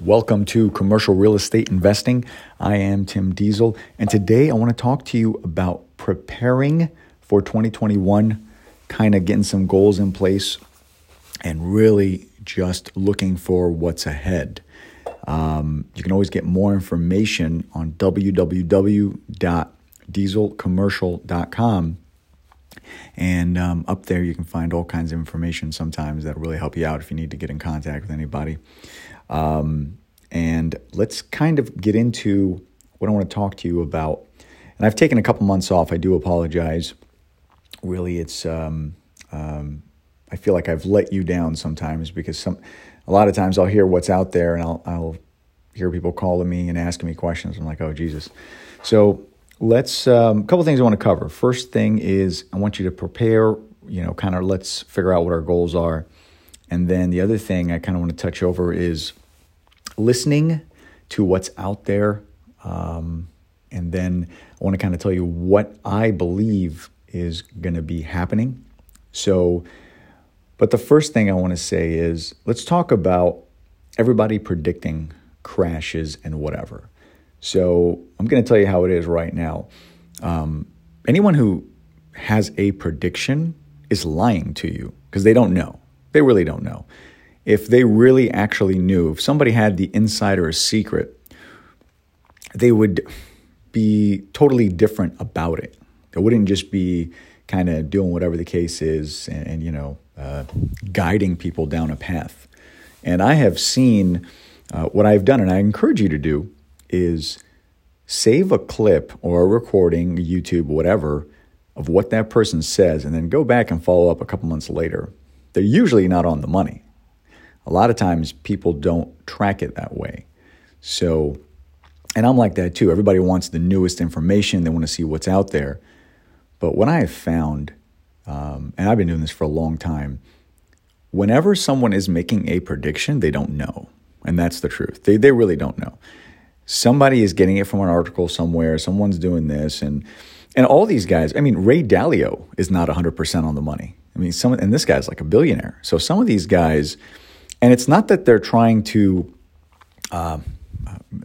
Welcome to Commercial Real Estate Investing. I am Tim Diesel, and today I want to talk to you about preparing for 2021, kind of getting some goals in place, and really just looking for what's ahead. Um, you can always get more information on www.dieselcommercial.com. And um, up there, you can find all kinds of information sometimes that'll really help you out if you need to get in contact with anybody. Um, and let's kind of get into what I want to talk to you about. And I've taken a couple months off. I do apologize. Really, it's um, um, I feel like I've let you down sometimes because some a lot of times I'll hear what's out there and I'll I'll hear people calling me and asking me questions. I'm like, oh Jesus. So let's um, a couple things I want to cover. First thing is I want you to prepare. You know, kind of let's figure out what our goals are, and then the other thing I kind of want to touch over is listening to what's out there. Um, and then I want to kind of tell you what I believe is going to be happening. So, but the first thing I want to say is let's talk about everybody predicting crashes and whatever. So, I'm going to tell you how it is right now. Um, anyone who has a prediction is lying to you because they don't know. They really don't know if they really actually knew, if somebody had the insider secret, they would be totally different about it. It wouldn't just be kind of doing whatever the case is and, and you know, uh, guiding people down a path. And I have seen uh, what I've done, and I encourage you to do, is save a clip or a recording, YouTube, whatever, of what that person says, and then go back and follow up a couple months later. They're usually not on the money a lot of times people don't track it that way. So, and I'm like that too. Everybody wants the newest information, they want to see what's out there. But what I have found, um, and I've been doing this for a long time, whenever someone is making a prediction, they don't know. And that's the truth. They, they really don't know. Somebody is getting it from an article somewhere, someone's doing this, and and all these guys, I mean, Ray Dalio is not 100% on the money. I mean, some, and this guy's like a billionaire. So some of these guys, and it's not that they're trying to uh,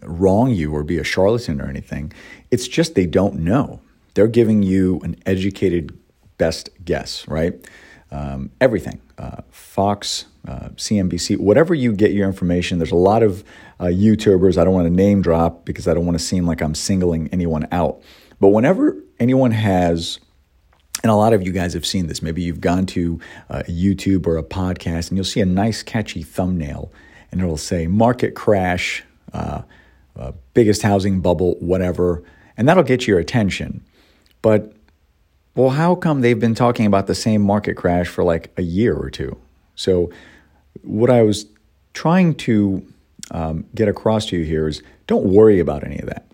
wrong you or be a charlatan or anything. It's just they don't know. They're giving you an educated best guess, right? Um, everything. Uh, Fox, uh, CNBC, whatever you get your information. There's a lot of uh, YouTubers. I don't want to name drop because I don't want to seem like I'm singling anyone out. But whenever anyone has and a lot of you guys have seen this. Maybe you've gone to uh, YouTube or a podcast and you'll see a nice, catchy thumbnail and it'll say market crash, uh, uh, biggest housing bubble, whatever. And that'll get your attention. But, well, how come they've been talking about the same market crash for like a year or two? So, what I was trying to um, get across to you here is don't worry about any of that.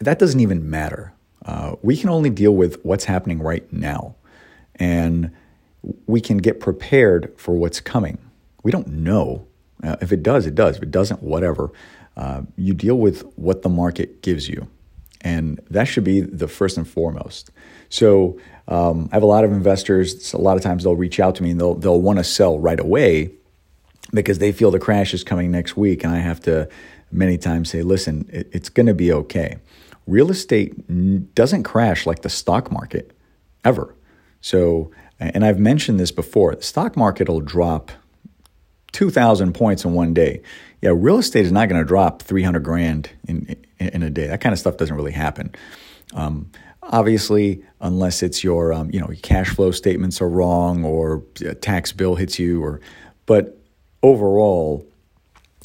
That doesn't even matter. Uh, we can only deal with what's happening right now. And we can get prepared for what's coming. We don't know. Uh, if it does, it does. If it doesn't, whatever. Uh, you deal with what the market gives you. And that should be the first and foremost. So um, I have a lot of investors. A lot of times they'll reach out to me and they'll they'll want to sell right away because they feel the crash is coming next week, and I have to many times say, "Listen, it, it's going to be okay." real estate doesn't crash like the stock market ever. So, and I've mentioned this before, the stock market will drop 2,000 points in one day. Yeah, real estate is not going to drop 300 grand in, in a day. That kind of stuff doesn't really happen. Um, obviously, unless it's your, um, you know, cash flow statements are wrong or a tax bill hits you, or, but overall,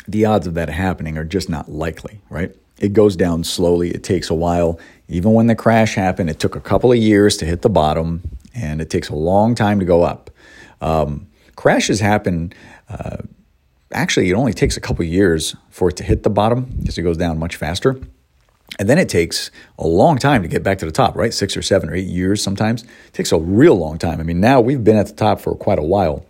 the odds of that happening are just not likely, right? It goes down slowly. It takes a while. Even when the crash happened, it took a couple of years to hit the bottom, and it takes a long time to go up. Um, crashes happen. Uh, actually, it only takes a couple years for it to hit the bottom because it goes down much faster. And then it takes a long time to get back to the top, right? Six or seven or eight years sometimes. It takes a real long time. I mean, now we've been at the top for quite a while.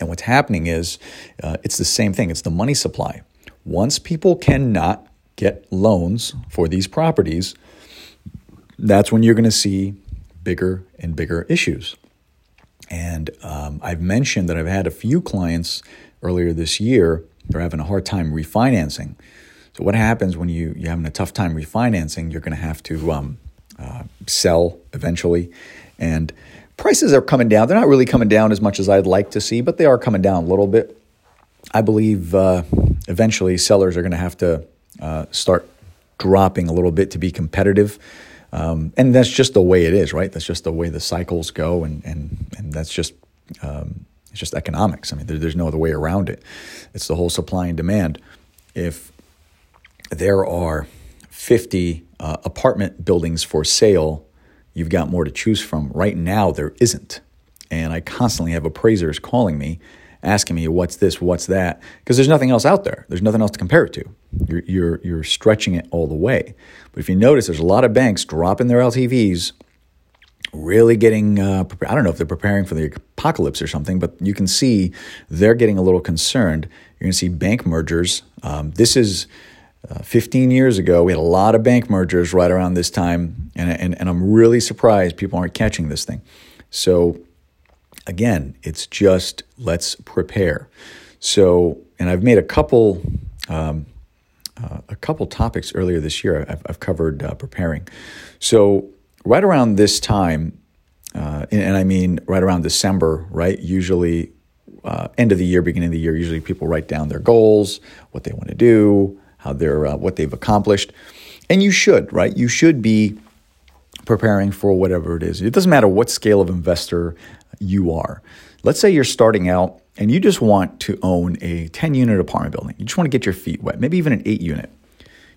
And what's happening is uh, it's the same thing it's the money supply. Once people cannot get loans for these properties, that's when you're going to see bigger and bigger issues. And um, I've mentioned that I've had a few clients earlier this year they're having a hard time refinancing. So what happens when you you're having a tough time refinancing? You're going to have to um, uh, sell eventually, and prices are coming down. They're not really coming down as much as I'd like to see, but they are coming down a little bit. I believe uh, eventually sellers are going to have to uh, start dropping a little bit to be competitive. Um, and that's just the way it is, right? That's just the way the cycles go, and and and that's just um, it's just economics. I mean, there, there's no other way around it. It's the whole supply and demand. If there are 50 uh, apartment buildings for sale, you've got more to choose from. Right now, there isn't, and I constantly have appraisers calling me asking me what's this, what's that, because there's nothing else out there. There's nothing else to compare it to. You're, you're, you're stretching it all the way. But if you notice, there's a lot of banks dropping their LTVs, really getting, uh, I don't know if they're preparing for the apocalypse or something, but you can see they're getting a little concerned. You're going to see bank mergers. Um, this is. Uh, 15 years ago, we had a lot of bank mergers right around this time, and, and, and I'm really surprised people aren't catching this thing. So, again, it's just let's prepare. So, and I've made a couple. Um, uh, a couple topics earlier this year I've, I've covered uh, preparing. So, right around this time, uh, and, and, I mean right around December, right? Usually, uh, end of the year, beginning of the year, usually people write down their goals, what they want to do, how they're, uh, what they've accomplished. And you should, right? You should be preparing for whatever it is. It doesn't matter what scale of investor you are. Let's say you're starting out and you just want to own a 10 unit apartment building. You just want to get your feet wet, maybe even an 8 unit.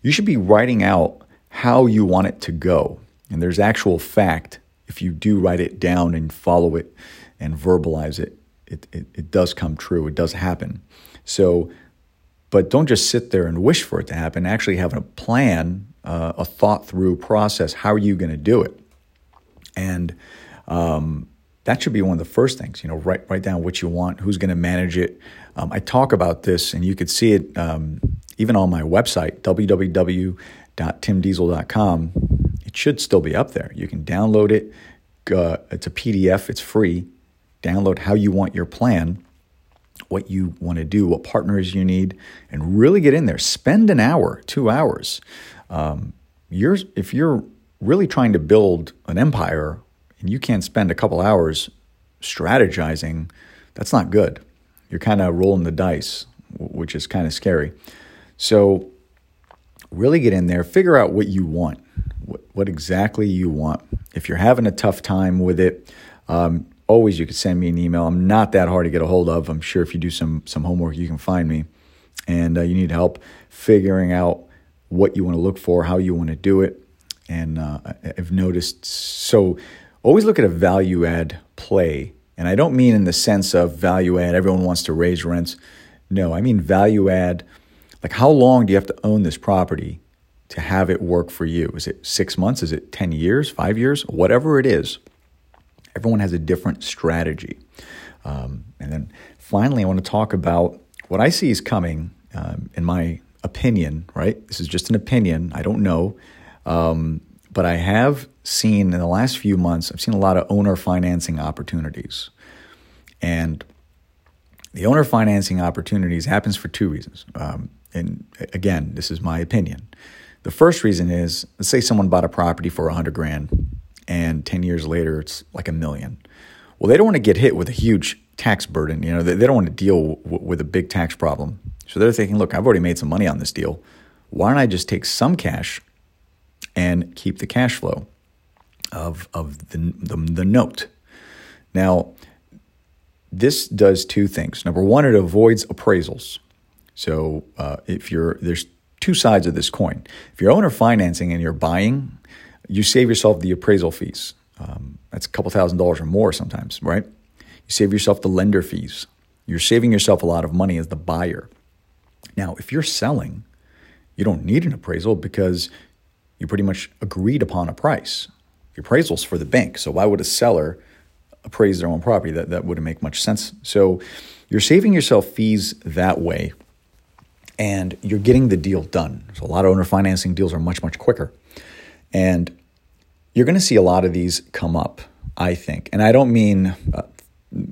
You should be writing out how you want it to go. And there's actual fact if you do write it down and follow it and verbalize it, it, it, it does come true. It does happen. So, but don't just sit there and wish for it to happen. Actually, have a plan, uh, a thought through process. How are you going to do it? And um, that should be one of the first things. You know, write write down what you want, who's going to manage it. Um, I talk about this, and you could see it um, even on my website www.timdiesel.com. It should still be up there. You can download it. Uh, it's a PDF. It's free. Download how you want your plan, what you want to do, what partners you need, and really get in there. Spend an hour, two hours. Um, you're if you're really trying to build an empire and you can't spend a couple hours strategizing, that's not good. You're kind of rolling the dice, which is kind of scary. So, really get in there, figure out what you want, what, what exactly you want. If you're having a tough time with it, um, always you could send me an email. I'm not that hard to get a hold of. I'm sure if you do some some homework, you can find me. And uh, you need help figuring out what you want to look for, how you want to do it. And uh, I've noticed so always look at a value add play. And I don't mean in the sense of value add, everyone wants to raise rents. No, I mean value add. Like, how long do you have to own this property to have it work for you? Is it six months? Is it 10 years, five years? Whatever it is, everyone has a different strategy. Um, and then finally, I want to talk about what I see is coming, um, in my opinion, right? This is just an opinion. I don't know. Um, but I have seen in the last few months, I've seen a lot of owner financing opportunities. And the owner financing opportunities happens for two reasons. Um, and again, this is my opinion. The first reason is, let's say someone bought a property for a hundred grand, and ten years later it's like a million. Well, they don't want to get hit with a huge tax burden. You know, they, they don't want to deal w- with a big tax problem. So they're thinking, look, I've already made some money on this deal. Why don't I just take some cash and keep the cash flow of, of the, the, the note. Now, this does two things. Number one, it avoids appraisals. So uh, if you're there's two sides of this coin. If you're owner financing and you're buying, you save yourself the appraisal fees. Um, that's a couple thousand dollars or more sometimes, right? You save yourself the lender fees. You're saving yourself a lot of money as the buyer. Now, if you're selling, you don't need an appraisal because you pretty much agreed upon a price. The appraisal's for the bank, so why would a seller appraise their own property? That, that wouldn't make much sense. So you're saving yourself fees that way, and you're getting the deal done. So a lot of owner financing deals are much, much quicker. And you're going to see a lot of these come up, I think. And I don't mean, uh,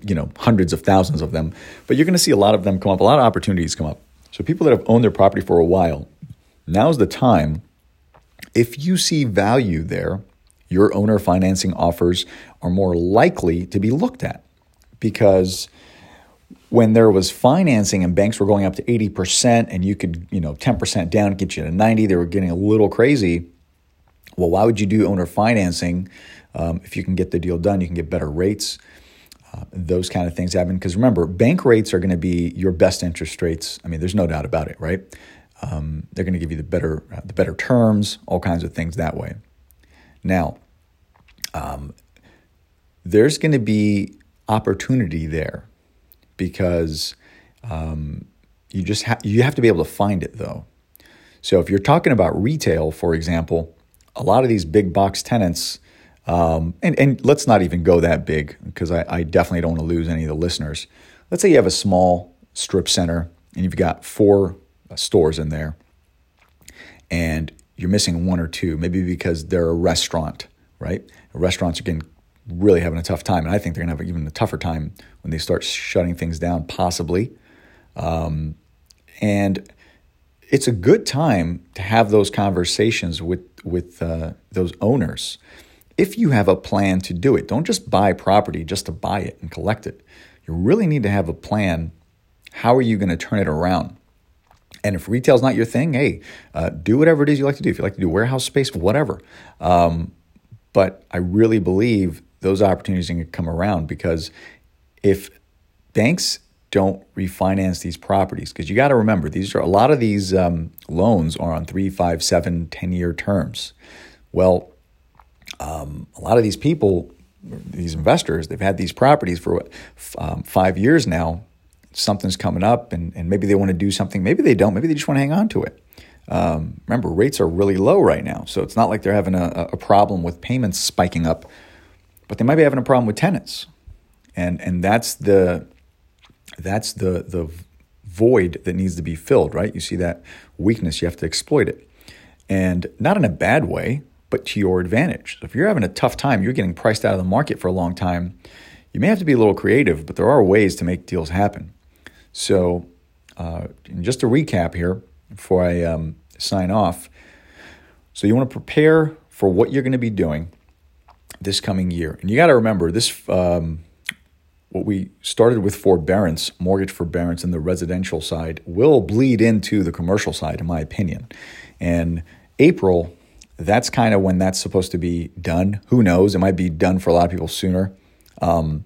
you know, hundreds of thousands of them, but you're going to see a lot of them come up, a lot of opportunities come up. So people that have owned their property for a while, now's the time. If you see value there, your owner financing offers are more likely to be looked at because when there was financing and banks were going up to 80% and you could, you know, 10% down get you to 90, they were getting a little crazy. Well, why would you do owner financing um, if you can get the deal done? You can get better rates. Uh, those kind of things happen because remember, bank rates are going to be your best interest rates. I mean, there's no doubt about it, right? Um, they're going to give you the better uh, the better terms, all kinds of things that way. Now, um, there's going to be opportunity there because um, you just ha- you have to be able to find it though. So if you're talking about retail, for example, a lot of these big box tenants, um, and and let's not even go that big because I, I definitely don't want to lose any of the listeners. Let's say you have a small strip center and you've got four stores in there, and you're missing one or two, maybe because they're a restaurant, right? Restaurants are getting really having a tough time, and I think they're going to have even a tougher time when they start shutting things down, possibly. Um, and it's a good time to have those conversations with with uh, those owners if you have a plan to do it. Don't just buy property just to buy it and collect it. You really need to have a plan. How are you going to turn it around? And if retail's not your thing, hey, uh, do whatever it is you like to do. If you like to do warehouse space, whatever. Um, but I really believe those opportunities are going to come around because if banks don't refinance these properties, because you got to remember, these are a lot of these um, loans are on three, five, seven, 10 year terms. Well, um, a lot of these people, these investors, they've had these properties for um, five years now. Something's coming up, and, and maybe they want to do something. Maybe they don't. Maybe they just want to hang on to it. Um, remember, rates are really low right now, so it's not like they're having a, a problem with payments spiking up but they might be having a problem with tenants, and and that's the that's the the void that needs to be filled. Right? You see that weakness, you have to exploit it, and not in a bad way, but to your advantage. So if you're having a tough time, you're getting priced out of the market for a long time. You may have to be a little creative, but there are ways to make deals happen. So, uh, just to recap here before I um, sign off. So, you want to prepare for what you're going to be doing this coming year. And you got to remember this. Um, what we started with forbearance, mortgage forbearance in the residential side, will bleed into the commercial side, in my opinion. And April, that's kind of when that's supposed to be done. Who knows? It might be done for a lot of people sooner. Um,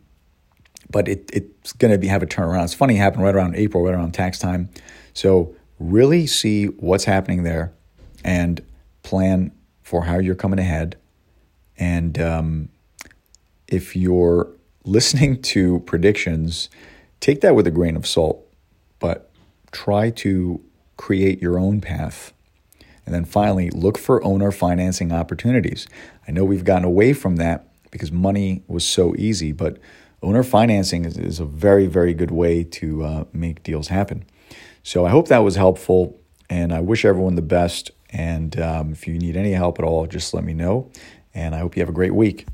but it, it's going to be have a turnaround. It's funny, it happened right around April, right around tax time. So really see what's happening there and plan for how you're coming ahead and um, if you're listening to predictions, take that with a grain of salt, but try to create your own path. And then finally, look for owner financing opportunities. I know we've gotten away from that because money was so easy, but owner financing is, is a very, very good way to uh, make deals happen. So I hope that was helpful, and I wish everyone the best. And um, if you need any help at all, just let me know and I hope you have a great week.